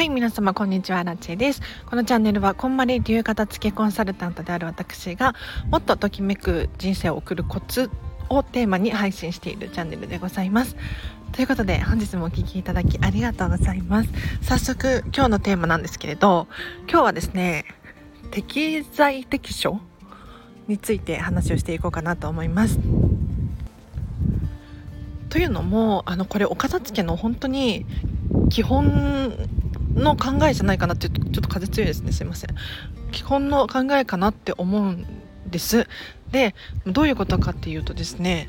はい、皆様こんにちは、ラチェです。このチャンネルは、こんまり流片付けコンサルタントである私が、もっとときめく人生を送るコツをテーマに配信しているチャンネルでございます。ということで、本日もお聴きいただきありがとうございます。早速、今日のテーマなんですけれど、今日はですね、適材適所について話をしていこうかなと思います。というのもあのこれお片付けの本当に基本の考えじゃないかなってちょっと風強いですね。すいません。基本の考えかなって思うんです。でどういうことかっていうとですね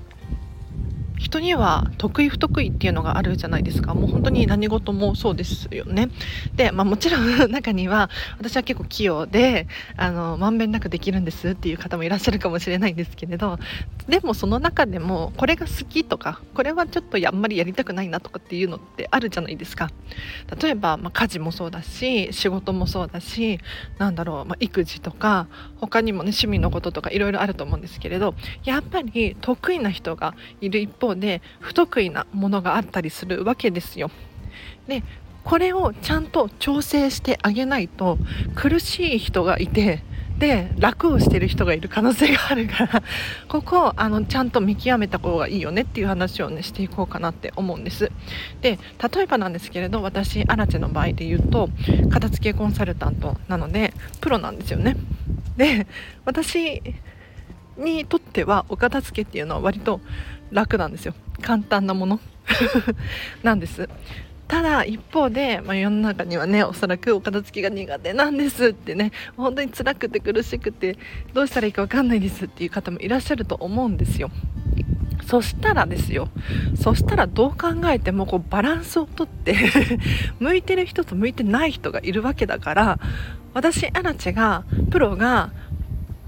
人には得意不得意っていうのがあるじゃないですか。もう本当に何事もそうですよね。で、まあ、もちろん 中には私は結構器用であのまんべんなくできるんですっていう方もいらっしゃるかもしれないんですけれどでもその中でもこれが好きとかこれはちょっとあんまりやりたくないなとかっていうのってあるじゃないですか。例えば、まあ、家事もそうだし仕事もそうだしなんだろう、まあ、育児とか他にもね趣味のこととかいろいろあると思うんですけれどやっぱり得意な人がいる一方で不得意なものがあったりするわけですよ。でこれをちゃんと調整してあげないと苦しい人がいてで楽をしてる人がいる可能性があるからここをあのちゃんと見極めた方がいいよねっていう話をねしていこうかなって思うんですで例えばなんですけれど私アラチェの場合で言うと片付けコンサルタントなのでプロなんですよねで私にとってはお片付けっていうのは割と楽なんですよ。簡単なもの。なんです。ただ一方で、まあ、世の中にはねおそらくお片付けが苦手なんですってね。本当に辛くて苦しくてどうしたらいいか分かんないですっていう方もいらっしゃると思うんですよ。そしたらですよ。そしたらどう考えてもこうバランスをとって 向いてる人と向いてない人がいるわけだから私アラチェがプロが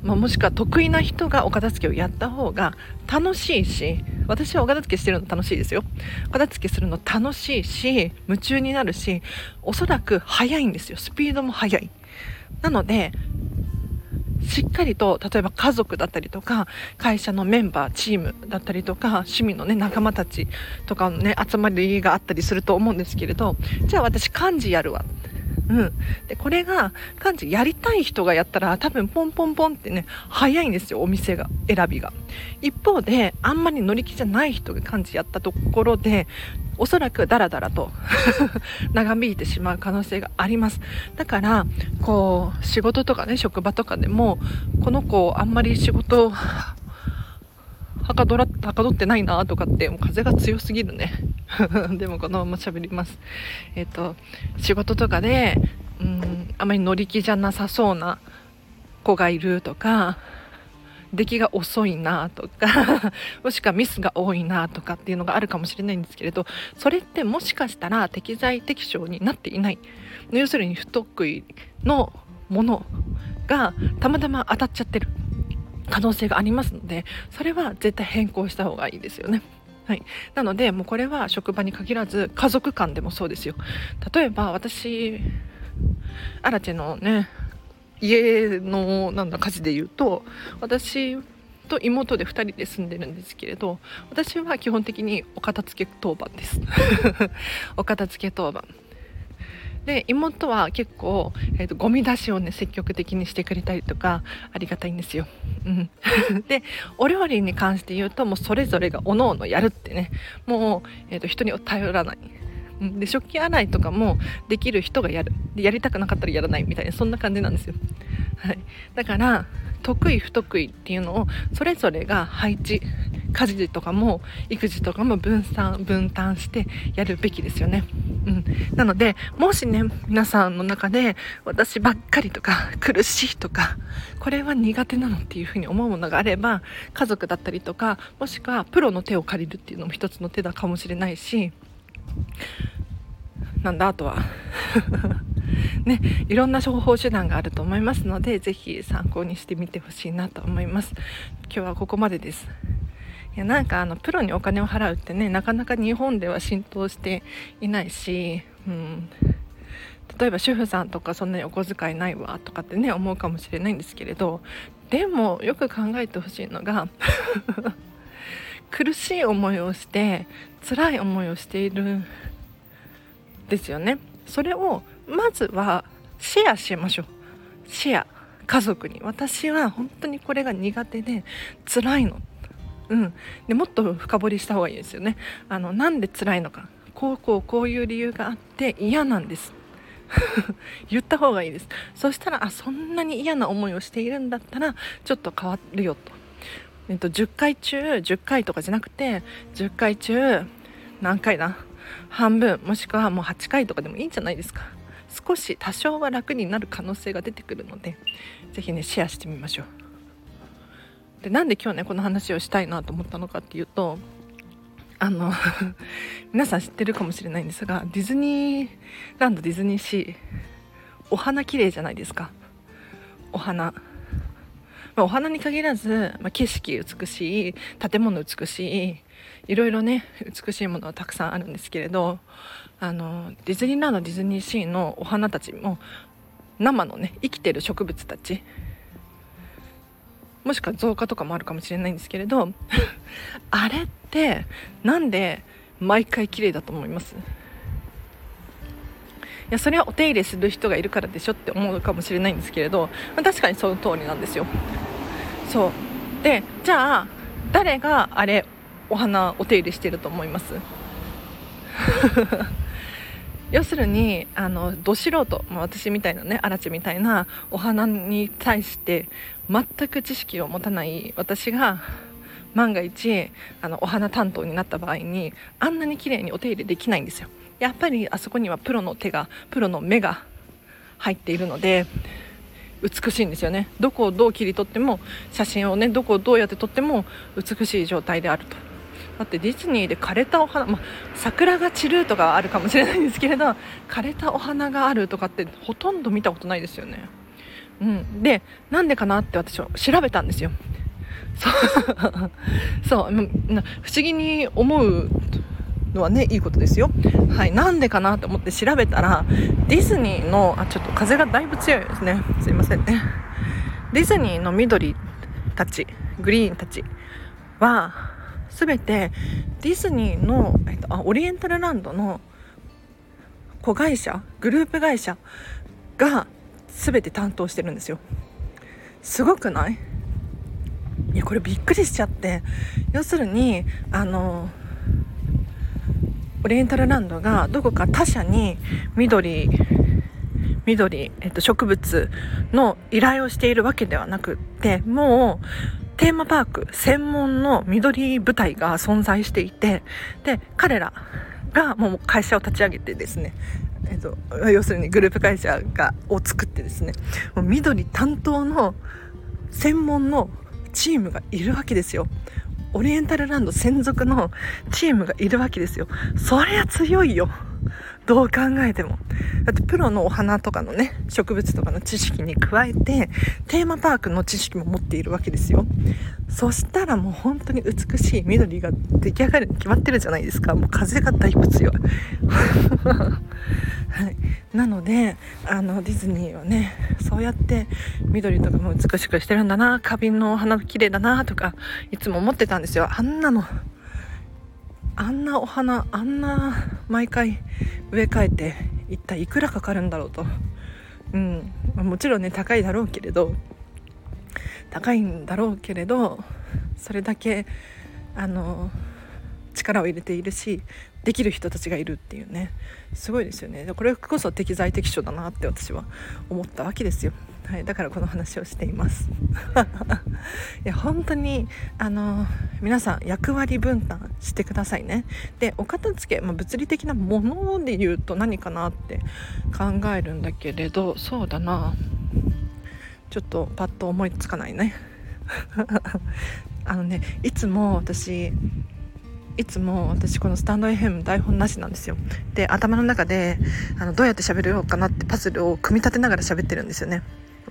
まあ、もしくは得意な人がお片付けをやった方が楽しいし私はお片付けしてるの楽しいですよ。お片付けするの楽しいし夢中になるしおそらく速いんですよ。スピードも速い。なのでしっかりと例えば家族だったりとか会社のメンバーチームだったりとか趣味のね仲間たちとかのね集まりがあったりすると思うんですけれどじゃあ私幹事やるわ。うん、でこれが漢字やりたい人がやったら多分ポンポンポンってね早いんですよお店が選びが。一方であんまり乗り気じゃない人が漢字やったところでおそらくダラダラと 長引いてしまう可能性があります。だからこう仕事とかね職場とかでもこの子あんまり仕事はかどらはかどってないなとかってもう風が強すぎるね。でもこのまま喋ります。えっ、ー、と仕事とかでうんあまり乗り気じゃなさそうな子がいるとか出来が遅いなとか もしくはミスが多いなとかっていうのがあるかもしれないんですけれどそれってもしかしたら適材適所になっていない。要するに不得意のものがたまたま当たっちゃってる。可能性がありますのでそれは絶対変更した方がいいですよね。はい、なのでもうこれは職場に限らず家族間でもそうですよ。例えば私アラチェのね家のなんだ家事で言うと私と妹で2人で住んでるんですけれど私は基本的にお片付け当番です。お片付け当番。で妹は結構、えーと、ゴミ出しをね積極的にしてくれたりとかありがたいんですよ。うん、でお料理に関して言うともうそれぞれがおのおのやるってねもう、えーと、人に頼らない。で食器洗いとかもできる人がやる。でやりたくなかったらやらないみたいなそんな感じなんですよ、はい、だから得意不得意っていうのをそれぞれが配置家事とかも育児とかも分散分担してやるべきですよね。うん、なのでもしね皆さんの中で私ばっかりとか苦しいとかこれは苦手なのっていうふうに思うものがあれば家族だったりとかもしくはプロの手を借りるっていうのも一つの手だかもしれないしなんだあとは。ね、いろんな処方手段があると思いますのでぜひ参考にしてみてほしいなと思います。今日はここまでです。いやなんかあのプロにお金を払うってねなかなか日本では浸透していないし、うん、例えば主婦さんとかそんなにお小遣いないわとかってね思うかもしれないんですけれどでもよく考えてほしいのが 苦しい思いをして辛い思いをしているですよね。それをまずはシェアしましょう。シェア。家族に。私は本当にこれが苦手で辛いの。うん、でもっと深掘りした方がいいですよね。あのなんで辛いのか。こうこうこういう理由があって嫌なんです。言った方がいいです。そしたらあそんなに嫌な思いをしているんだったらちょっと変わるよと,、えっと10回中10回とかじゃなくて10回中何回だ？半分もしくはもう8回とかでもいいんじゃないですか。少し多少は楽になる可能性が出てくるので是非ねシェアしてみましょう。でなんで今日ねこの話をしたいなと思ったのかっていうとあの 皆さん知ってるかもしれないんですがディズニーランドディズニーシーお花綺麗じゃないですか。お花、まあ、お花に限らず、まあ、景色美しい建物美しいいろいろね美しいものはたくさんあるんですけれどあのディズニーランドディズニーシーのお花たちも生のね生きてる植物たちもしくは増加とかもあるかもしれないんですけれど あれってなんで毎回綺麗だと思います？いやそれはお手入れする人がいるからでしょって思うかもしれないんですけれど、まあ、確かにその通りなんですよ。そう。でじゃあ誰があれお花お手入れしてると思います。要するにあのど素人、まあ、私みたいなね荒地みたいなお花に対して全く知識を持たない私が万が一あのお花担当になった場合にあんなに綺麗にお手入れできないんですよ。やっぱりあそこにはプロの手がプロの目が入っているので美しいんですよね。どこをどう切り取っても写真をねどこをどうやって撮っても美しい状態であると。だってディズニーで枯れたお花、まあ、桜が散るとかあるかもしれないんですけれど枯れたお花があるとかってほとんど見たことないですよね。うん、でなんでかなって私は調べたんですよ。そう。そう。不思議に思うのはねいいことですよ。はい、なんでかなと思って調べたらディズニーのあちょっと風がだいぶ強いですね。すいませんね。ディズニーの緑たちグリーンたちは全てディズニーの、えっと、あオリエンタルランドの子会社グループ会社が全て担当してるんですよ。すごくない？いやこれびっくりしちゃって。要するにあのオリエンタルランドがどこか他社に緑緑、えっと、植物の依頼をしているわけではなくってもうテーマパーク専門の緑舞台が存在していてで彼らがもう会社を立ち上げてですねえっと、要するにグループ会社がを作ってですねもう緑担当の専門のチームがいるわけですよ。オリエンタルランド専属のチームがいるわけですよ。そりゃ強いよ。どう考えても。だってプロのお花とかのね植物とかの知識に加えてテーマパークの知識も持っているわけですよ。そしたらもう本当に美しい緑が出来上がるに決まってるじゃないですか。もう風がだいぶ強いはい、なのであのディズニーはねそうやって緑とかも美しくしてるんだな花瓶のお花綺麗だなとかいつも思ってたんですよ。あんなのあんなお花あんな毎回植え替えて一体いくらかかるんだろうと、うん、もちろんね高いだろうけれど高いんだろうけれどそれだけあの力を入れているしできる人たちがいるっていうね。すごいですよね。これこそ適材適所だなって私は思ったわけですよ。はい、だからこの話をしています。いや本当にあの皆さん役割分担してくださいね。でお片付け、まあ、物理的なもので言うと何かなって考えるんだけれどそうだな。ちょっとパッと思いつかないね。あのねいつも私いつも私このスタンド FM 台本なしなんですよ。で頭の中であのどうやって喋ろうかなってパズルを組み立てながら喋ってるんですよね。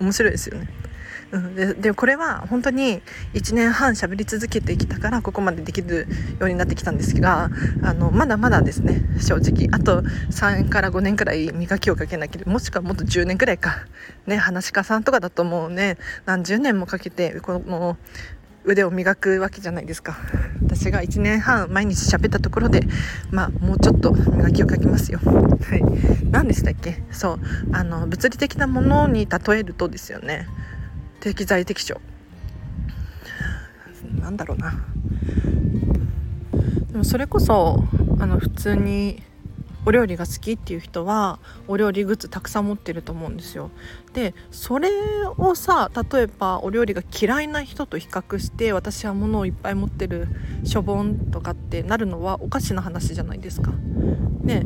面白いですよね。うん、ででこれは本当に1年半喋り続けてきたからここまでできるようになってきたんですがあのまだまだですね。正直。あと3から5年くらい磨きをかけなければもしくはもっと10年くらいか。ね話し家さんとかだともうね何十年もかけてこの腕を磨くわけじゃないですか。私が1年半毎日喋ったところでまあもうちょっと磨きをかけますよ。はい。何でしたっけ？そう。あの物理的なものに例えるとですよね。適材適所。なんだろうな。でもそれこそあの普通にお料理が好きっていう人はお料理グッズたくさん持ってると思うんですよ。でそれをさ例えばお料理が嫌いな人と比較して私は物をいっぱい持ってるしょぼんとかってなるのはおかしな話じゃないですか。ね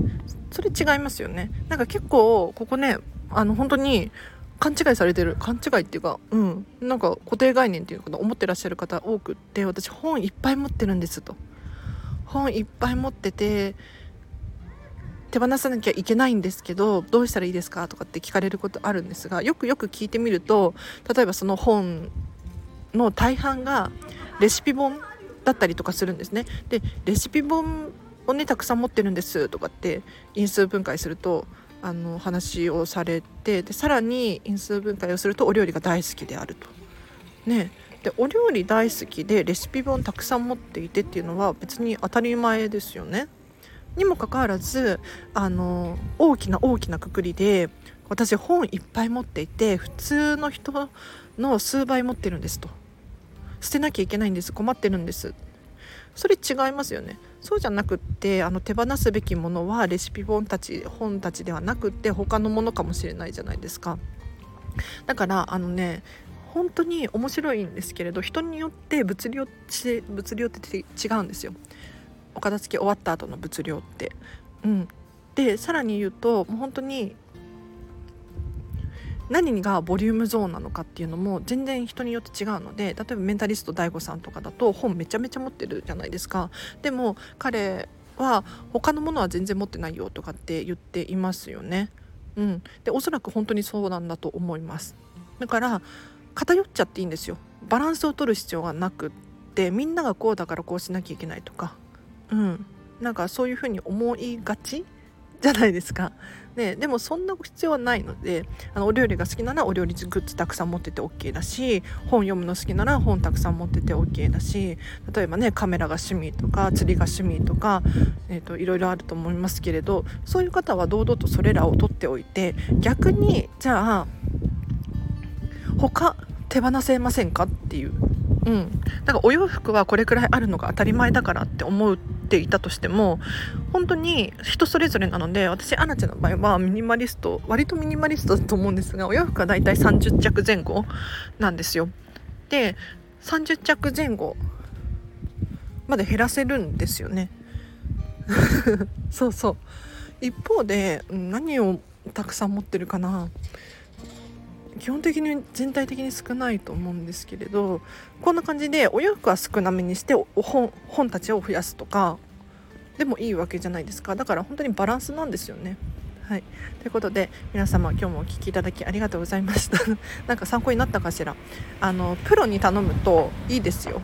それ違いますよね。なんか結構ここねあの本当に勘違いされてる勘違いっていうかうんなんか固定概念っていうか思ってらっしゃる方多くって私本いっぱい持ってるんですと。本いっぱい持ってて手放さなきゃいけないんですけどどうしたらいいですかとかって聞かれることあるんですがよくよく聞いてみると例えばその本の大半がレシピ本だったりとかするんですね。でレシピ本をねたくさん持ってるんですとかって因数分解するとあの話をされてでさらに因数分解をするとお料理が大好きであると。ねでお料理大好きでレシピ本たくさん持っていてっていうのは別に当たり前ですよね。にもかかわらずあの大きな大きなくくりで私本いっぱい持っていて普通の人の数倍持ってるんですと。捨てなきゃいけないんです。困ってるんです。それ違いますよね。そうじゃなくってあの手放すべきものはレシピ本たち本たちではなくって他のものかもしれないじゃないですか。だからあのね本当に面白いんですけれど人によって物量って物量って違うんですよ。お片付け終わった後の物量って。うん、でさらに言うともう本当に何がボリュームゾーンなのかっていうのも全然人によって違うので例えばメンタリスト DAIGO さんとかだと本めちゃめちゃ持ってるじゃないですか。でも彼は他のものは全然持ってないよとかって言っていますよね。うん、でおそらく本当にそうなんだと思います。だから偏っちゃっていいんですよ。バランスを取る必要がなくってみんながこうだからこうしなきゃいけないとか。うん。なんかそういうふうに思いがちじゃないですか。ね、でもそんな必要はないのであのお料理が好きならお料理グッズたくさん持ってて OK だし本読むの好きなら本たくさん持ってて OK だし例えばねカメラが趣味とか釣りが趣味とか、えーと、いろいろあると思いますけれどそういう方は堂々とそれらを取っておいて逆にじゃあ他手放せませんかっていう。うん、だからお洋服はこれくらいあるのが当たり前だからって思うっていたとしても本当に人それぞれなので私アナちゃんの場合はミニマリスト割とミニマリストだと思うんですがお洋服はだいたい30着前後なんですよ。で30着前後まで減らせるんですよね。そうそう一方で何をたくさん持ってるかな基本的に全体的に少ないと思うんですけれどこんな感じでお洋服は少なめにして本本たちを増やすとかでもいいわけじゃないですか。だから本当にバランスなんですよね。はい、ということで皆様今日もお聴きいただきありがとうございました。なんか参考になったかしら？あのプロに頼むといいですよ。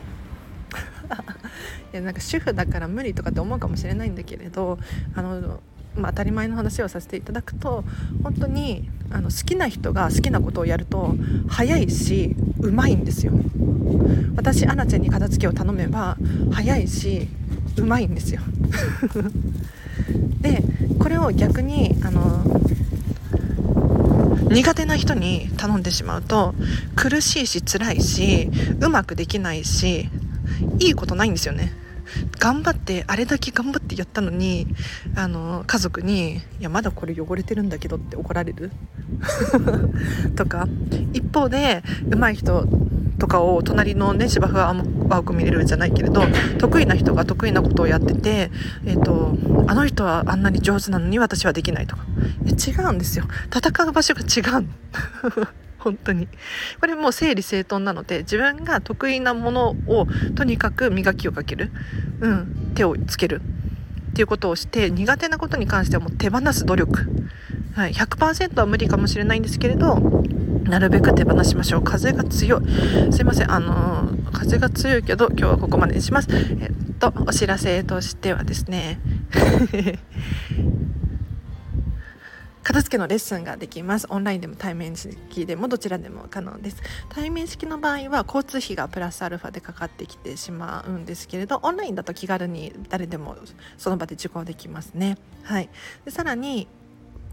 いやなんか主婦だから無理とかって思うかもしれないんだけれどあのまあ、当たり前の話をさせていただくと本当にあの好きな人が好きなことをやると早いしうまいんですよ。私アナちゃんに片付けを頼めば早いしうまいんですよ。でこれを逆にあの苦手な人に頼んでしまうと苦しいし辛いしうまくできないしいいことないんですよね。頑張ってあれだけ頑張ってやったのにあの家族に「いやまだこれ汚れてるんだけど」って怒られる？とか一方で上手い人とかを隣のね芝生は青く見れるじゃないけれど得意な人が得意なことをやってて、えーと、あの人はあんなに上手なのに私はできないとか。違うんですよ。戦う場所が違う本当に。これもう整理整頓なので自分が得意なものをとにかく磨きをかける、うん、手をつける。っていうことをして苦手なことに関してはもう手放す努力、はい、100%は無理かもしれないんですけれどなるべく手放しましょう。風が強い。すいません。あのー、風が強いけど今日はここまでにします。えっとお知らせとしてはですね。片付けのレッスンができます。オンラインでも対面式でもどちらでも可能です。対面式の場合は交通費がプラスアルファでかかってきてしまうんですけれどオンラインだと気軽に誰でもその場で受講できますね。はい。でさらに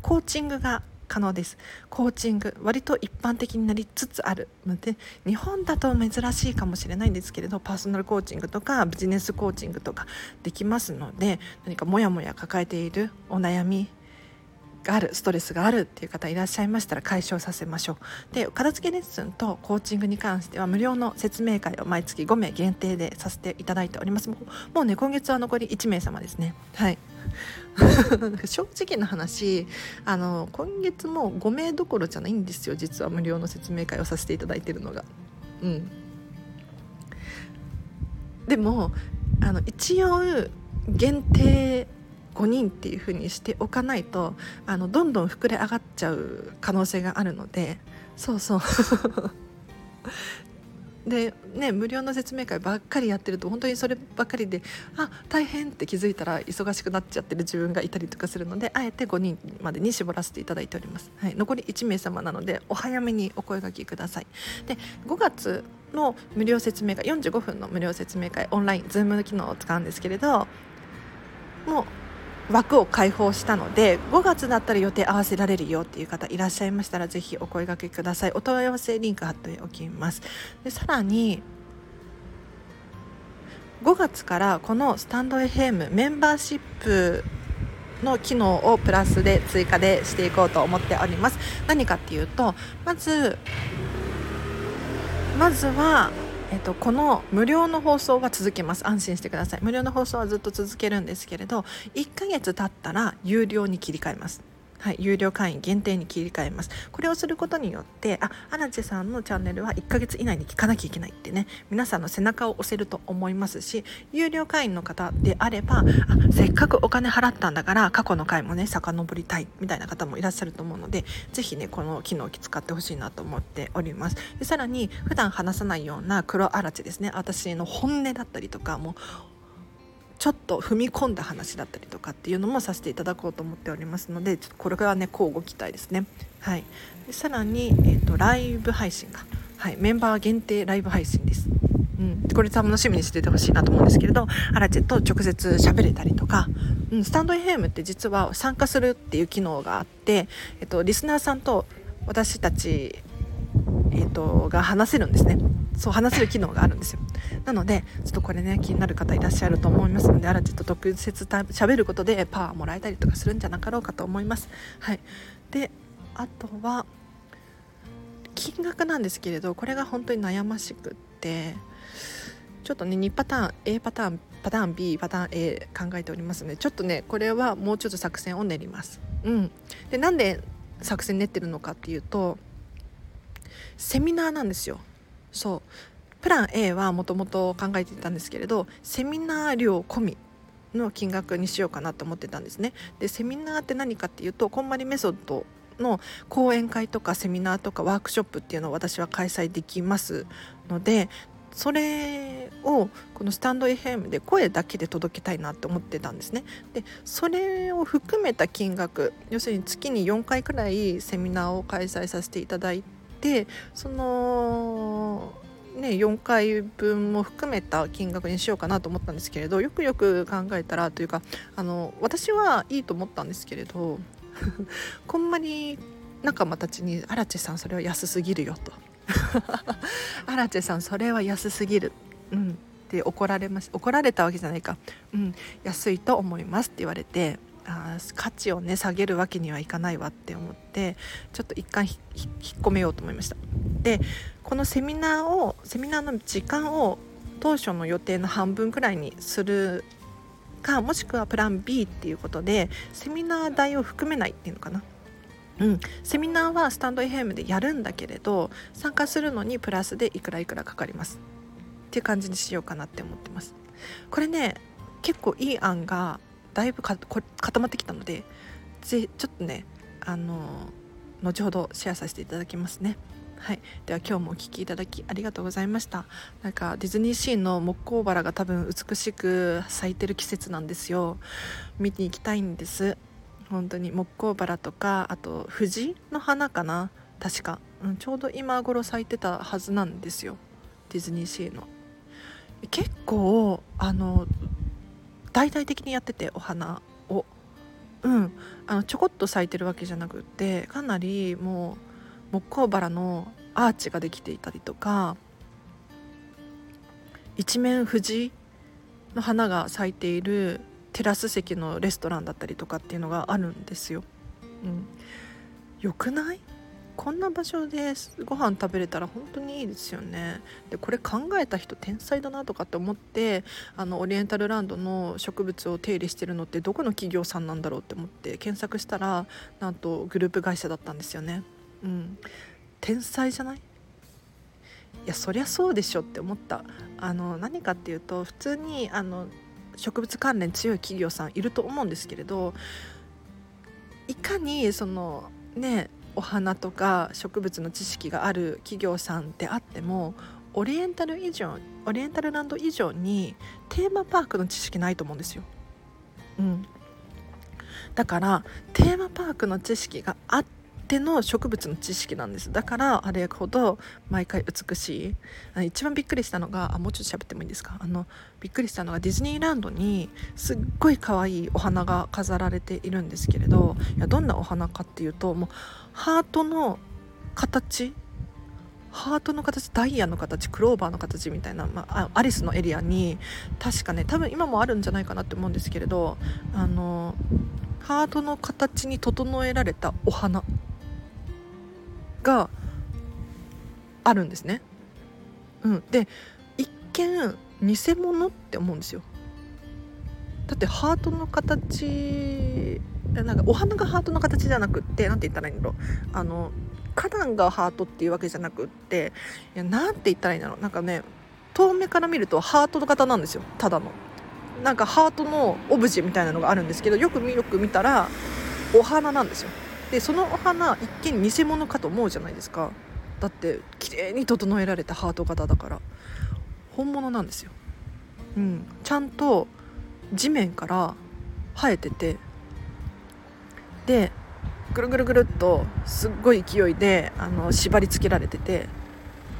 コーチングが可能です。コーチング割と一般的になりつつあるので日本だと珍しいかもしれないんですけれどパーソナルコーチングとかビジネスコーチングとかできますので何かモヤモヤ抱えているお悩みがあるストレスがあるっていう方いらっしゃいましたら解消させましょう。で片付けレッスンとコーチングに関しては無料の説明会を毎月5名限定でさせていただいております。もうね今月は残り1名様ですね。はい。正直な話あの今月も5名どころじゃないんですよ。実は無料の説明会をさせていただいてるのが。うん。でもあの一応限定5人っていう風にしておかないとあのどんどん膨れ上がっちゃう可能性があるのでそうそう。でね無料の説明会ばっかりやってると本当にそればっかりであ大変って気づいたら忙しくなっちゃってる自分がいたりとかするのであえて5人までに絞らせていただいております、はい、残り1名様なのでお早めにお声がけください。で5月の無料説明会45分の無料説明会オンライン Zoom 機能を使うんですけれどもう枠を開放したので5月だったら予定合わせられるよっていう方いらっしゃいましたらぜひお声がけください。お問い合わせリンク貼っておきます。でさらに5月からこのスタンド FM メンバーシップの機能をプラスで追加でしていこうと思っております。何かっていうとまずまずはえっと、この無料の放送は続けます。安心してください。無料の放送はずっと続けるんですけれど1ヶ月経ったら有料に切り替えます。はい、有料会員限定に切り替えます。これをすることによってあアラチェさんのチャンネルは1ヶ月以内に聞かなきゃいけないってね。皆さんの背中を押せると思いますし有料会員の方であればあせっかくお金払ったんだから過去の回もね遡りたいみたいな方もいらっしゃると思うので是非ねこの機能を使ってほしいなと思っております。でさらに普段話さないような黒アラチェですね。私の本音だったりとかもちょっと踏み込んだ話だったりとかっていうのもさせていただこうと思っておりますのでちょっとこれはね交互期待ですね。はい、でさらに、えーと、ライブ配信が、はい、メンバー限定ライブ配信です。うん、これ楽しみにしててほしいなと思うんですけれどアラチェと直接喋れたりとか、うん、スタンド FM って実は参加するっていう機能があって、えっと、リスナーさんと私たち、えっと、が話せるんですね。そう話せる機能があるんですよ。なのでちょっとこれね気になる方いらっしゃると思いますのでアラチと特設しゃべることでパワーもらえたりとかするんじゃなかろうかと思います。はい。であとは金額なんですけれどこれが本当に悩ましくってちょっとね2パターン A パターンパターン B パターン A 考えておりますのでちょっとねこれはもうちょっと作戦を練ります。うん。でなんで作戦練ってるのかっていうとセミナーなんですよ。そう。プラン A はもともと考えていたんですけれどセミナー料込みの金額にしようかなと思ってたんですね。でセミナーって何かっていうとこんまりメソッドの講演会とかセミナーとかワークショップっていうのを私は開催できますのでそれをこのスタンド FM で声だけで届けたいなって思ってたんですね。でそれを含めた金額要するに月に4回くらいセミナーを開催させていただいてでそのね、4回分も含めた金額にしようかなと思ったんですけれどよくよく考えたらというかあの私はいいと思ったんですけれど こんまり仲間たちに「アラチェさんそれは安すぎるよ」と「アラチェさんそれは安すぎる」うん、って怒られまし怒られたわけじゃないか「うん。安いと思います」って言われてあ価値をね下げるわけにはいかないわって思ってちょっと一旦引っ込めようと思いました。でこのセミナーをセミナーの時間を当初の予定の半分くらいにするかもしくはプラン B っていうことでセミナー代を含めないっていうのかな。うん、セミナーはスタンド FM でやるんだけれど参加するのにプラスでいくらいくらかかります。っていう感じにしようかなって思ってます。これね結構いい案がだいぶ固まってきたのでぜちょっとねあの後ほどシェアさせていただきますね。はい、では今日もお聴きいただきありがとうございました。なんかディズニーシーの木工バラが多分美しく咲いてる季節なんですよ。見に行きたいんです。本当に木工バラとかあと藤の花かな。確か、うん、ちょうど今頃咲いてたはずなんですよ。ディズニーシーの。結構あの大々的にやっててお花を。うん。あのちょこっと咲いてるわけじゃなくってかなりもう木工バラのアーチができていたりとか一面藤の花が咲いているテラス席のレストランだったりとかっていうのがあるんですよ。うん、よくない？こんな場所でご飯食べれたら本当にいいですよね。でこれ考えた人天才だなとかって思ってあのオリエンタルランドの植物を手入れしてるのってどこの企業さんなんだろうって思って検索したらなんとグループ会社だったんですよね。うん。天才じゃない？いやそりゃそうでしょって思った。あの何かっていうと普通にあの植物関連強い企業さんいると思うんですけれどいかにそのねお花とか植物の知識がある企業さんであってもオリエンタル以上オリエンタルランド以上にテーマパークの知識ないと思うんですよ。うん、だからテーマパークの知識があっての植物の知識なんです。だからあれほど毎回美しい。一番びっくりしたのがあもうちょっと喋ってもいいですか？あのびっくりしたのがディズニーランドにすっごい可愛いお花が飾られているんですけれどいやどんなお花かっていうともうハートの形？ハートの形？ダイヤの形？クローバーの形みたいな、まあ、アリスのエリアに確かね多分今もあるんじゃないかなって思うんですけれどあのハートの形に整えられたお花。があるんですね。うん、で一見偽物って思うんですよ。だってハートの形なんかお花がハートの形じゃなくって何て言ったらいいんだろうあの花壇がハートっていうわけじゃなくっていやなて言ったらいいんだろうなんかね遠目から見るとハートの型なんですよただの。なんかハートのオブジェみたいなのがあるんですけどよくよく見たらお花なんですよ。でそのお花一見偽物かと思うじゃないですか。だって綺麗に整えられたハート型だから。本物なんですよ、うん、ちゃんと地面から生えてて。でぐるぐるぐるっとすっごい勢いであの縛り付けられてて。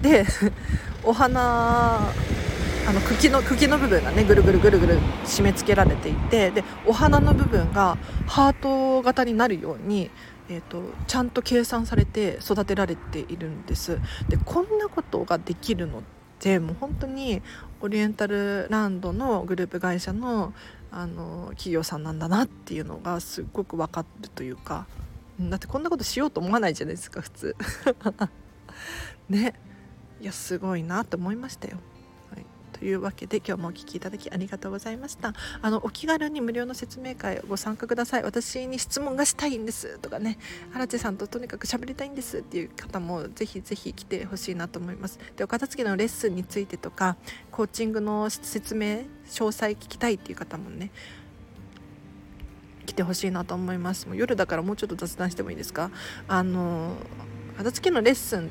で お花あの茎の茎の部分がねぐるぐるぐるぐる締め付けられていて。でお花の部分がハート型になるようにえーと、ちゃんと計算されて育てられているんです。でこんなことができるのってもう本当にオリエンタルランドのグループ会社のあの企業さんなんだなっていうのがすっごく分かるというか。だってこんなことしようと思わないじゃないですか普通。ね。いやすごいなと思いましたよ。というわけで今日もお聴きいただきありがとうございました。あのお気軽に無料の説明会ご参加ください。私に質問がしたいんですとかね。荒地さんととにかく喋りたいんですっていう方もぜひぜひ来てほしいなと思います。でお片付けのレッスンについてとかコーチングの説明詳細聞きたいっていう方もね来てほしいなと思います。もう夜だからもうちょっと雑談してもいいですか？あの片付けのレッスン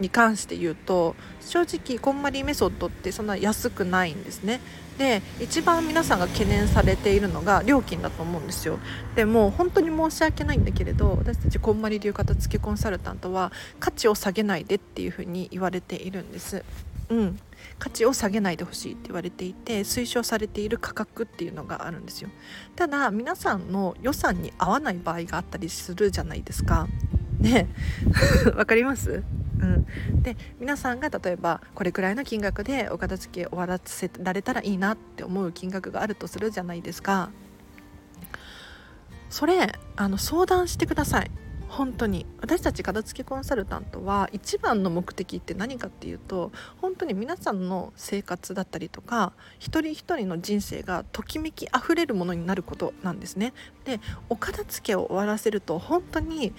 に関して言うと正直こんまりメソッドってそんな安くないんですね。で一番皆さんが懸念されているのが料金だと思うんですよ。でも本当に申し訳ないんだけれど私たちこんまり流片付けコンサルタントは価値を下げないでっていうふうに言われているんです。うん。価値を下げないでほしいって言われていて推奨されている価格っていうのがあるんですよ。ただ皆さんの予算に合わない場合があったりするじゃないですか。ね。わかります？うん、で皆さんが例えばこれくらいの金額でお片付け終わらせられたらいいなって思う金額があるとするじゃないですか。それあの相談してください。本当に。私たち片付けコンサルタントは一番の目的って何かっていうと本当に皆さんの生活だったりとか一人一人の人生がときめきあふれるものになることなんですね。でお片付けを終わらせると本当に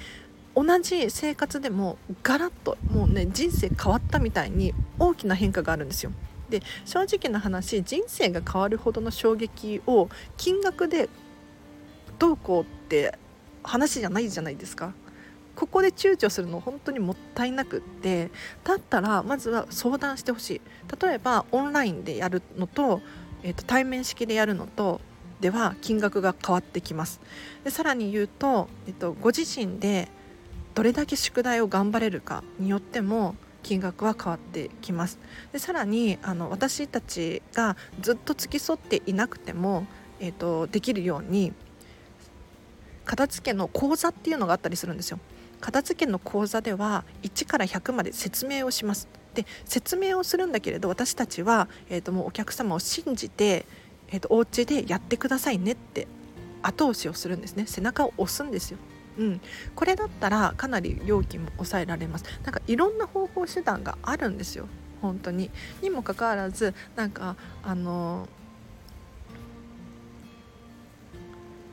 同じ生活でもガラッともうね人生変わったみたいに大きな変化があるんですよ。で正直な話人生が変わるほどの衝撃を金額でどうこうって話じゃないじゃないですか。ここで躊躇するの本当にもったいなくってだったらまずは相談してほしい例えばオンラインでやるのと,、えーと対面式でやるのとでは金額が変わってきますでさらに言うと、えっと、ご自身でどれだけ宿題を頑張れるかによっても金額は変わってきます。でさらにあの私たちがずっと付き添っていなくても、えーと、できるように片付けの講座っていうのがあったりするんですよ。片付けの講座では1から100まで説明をします。で説明をするんだけれど私たちは、えーともうお客様を信じてえーと、お家でやってくださいねって後押しをするんですね。背中を押すんですよ。うん、これだったらかなり料金も抑えられます。なんかいろんな方法手段があるんですよ。本当に。にもかかわらずなんかあの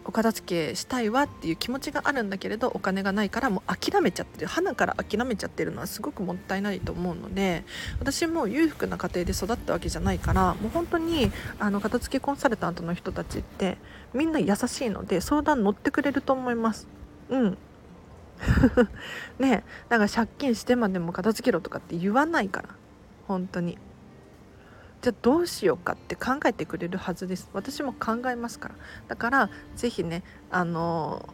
お片付けしたいわっていう気持ちがあるんだけれどお金がないからもう諦めちゃってる。花から諦めちゃってるのはすごくもったいないと思うので私も裕福な家庭で育ったわけじゃないからもう本当にあの片付けコンサルタントの人たちってみんな優しいので相談乗ってくれると思います。うん。ねなんか借金してまでも片付けろとかって言わないから本当に。じゃあどうしようかって考えてくれるはずです。私も考えますから。だから是非ねあの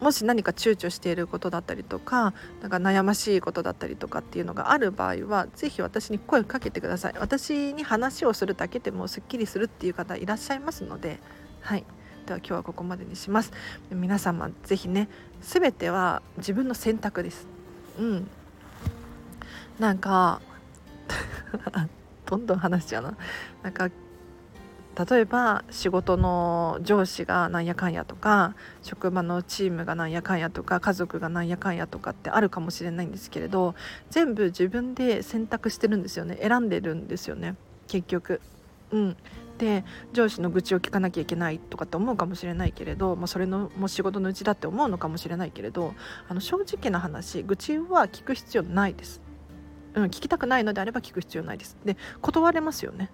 もし何か躊躇していることだったりとかなんか悩ましいことだったりとかっていうのがある場合は是非私に声をかけてください。私に話をするだけでもすっきりするっていう方いらっしゃいますのではい。では今日はここまでにします。皆様是非ね全ては自分の選択です。うん。なんか どんどん話しちゃうな。なんか例えば仕事の上司がなんやかんやとか職場のチームがなんやかんやとか家族がなんやかんやとかってあるかもしれないんですけれど全部自分で選択してるんですよね。選んでるんですよね。結局。うん、で上司の愚痴を聞かなきゃいけないとかって思うかもしれないけれど、まあ、それのも仕事のうちだって思うのかもしれないけれどあの正直な話愚痴は聞く必要ないです。うん、聞きたくないのであれば聞く必要ないです。で断れますよね。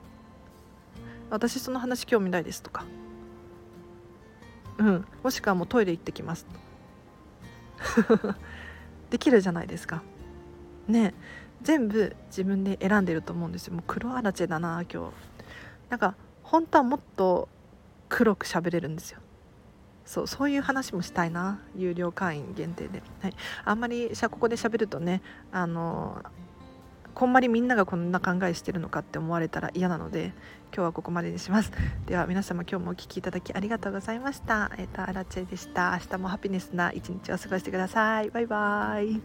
私その話興味ないですとか。うんもしくはもうトイレ行ってきます。できるじゃないですか。ね全部自分で選んでると思うんですよ。もう黒あらちだな今日。なんか本当はもっと黒く喋れるんですよ。そうそういう話もしたいな。有料会員限定で、はい、あんまりここで喋るとねあのこんまりみんながこんな考えしてるのかって思われたら嫌なので今日はここまでにします。では皆様今日もお聴きいただきありがとうございました。えっ、ー、とアラチェでした。明日もハピネスな一日を過ごしてください。バイバイ。